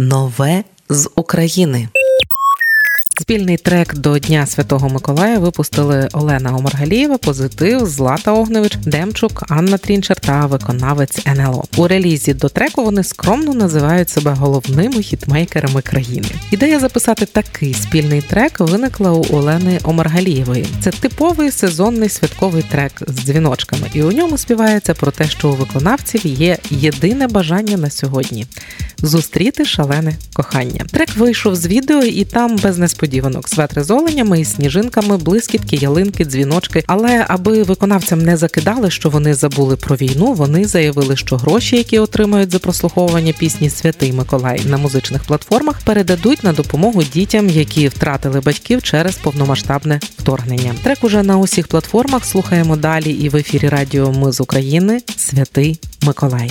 Нове з України. Спільний трек до Дня Святого Миколая випустили Олена Омаргалієва, Позитив, Злата Огневич, Демчук, Анна Трінчер та виконавець НЛО. У релізі до треку вони скромно називають себе головними хітмейкерами країни. Ідея записати такий спільний трек виникла у Олени Омаргалієвої. Це типовий сезонний святковий трек з дзвіночками, і у ньому співається про те, що у виконавців є єдине бажання на сьогодні зустріти шалене кохання. Трек вийшов з відео, і там без несподіванок светри з оленями і сніжинками, блискітки, ялинки, дзвіночки. Але аби виконавцям не закидали, що вони забули про війну, вони заявили, що гроші, які отримають за прослуховування пісні Святий Миколай на музичних платформах, передадуть на допомогу дітям, які втратили батьків через повномасштабне вторгнення. Трек уже на усіх платформах слухаємо далі. І в ефірі Радіо Ми з України Святий Миколай.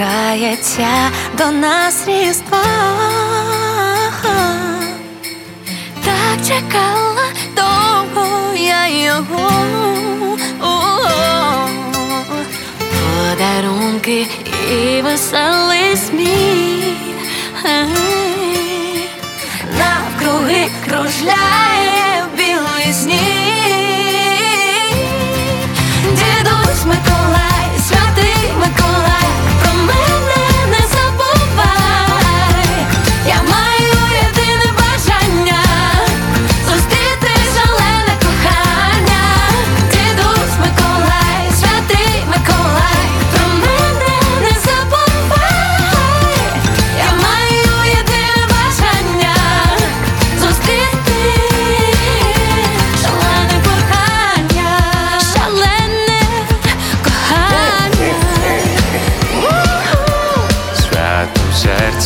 Наближається до нас різдво Так чекала довго я його. Подарунки і веселий сміх. Навкруги кружляє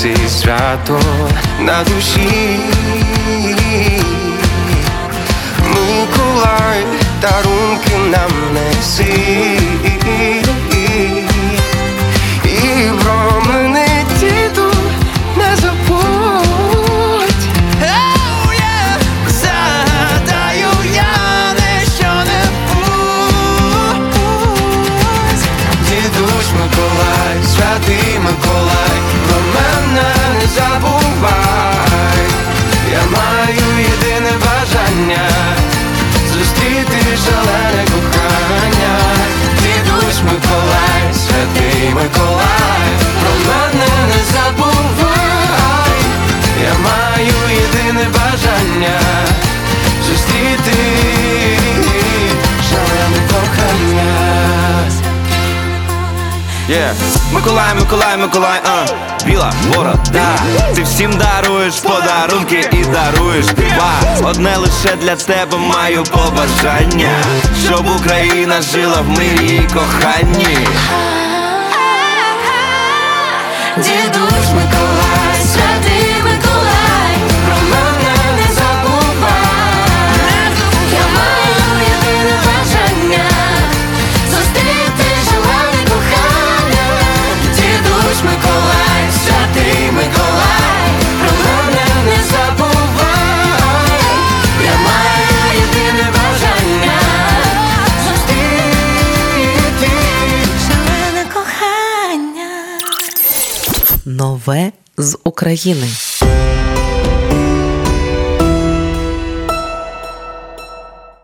серці, свято на душі. Миколай, дарунки Yeah. Миколай, Миколай, Миколай, а біла борода. Ти всім даруєш подарунки і даруєш Ба, Одне лише для тебе маю побажання. Щоб Україна жила в мирі і коханні. Дідусь Нове з України.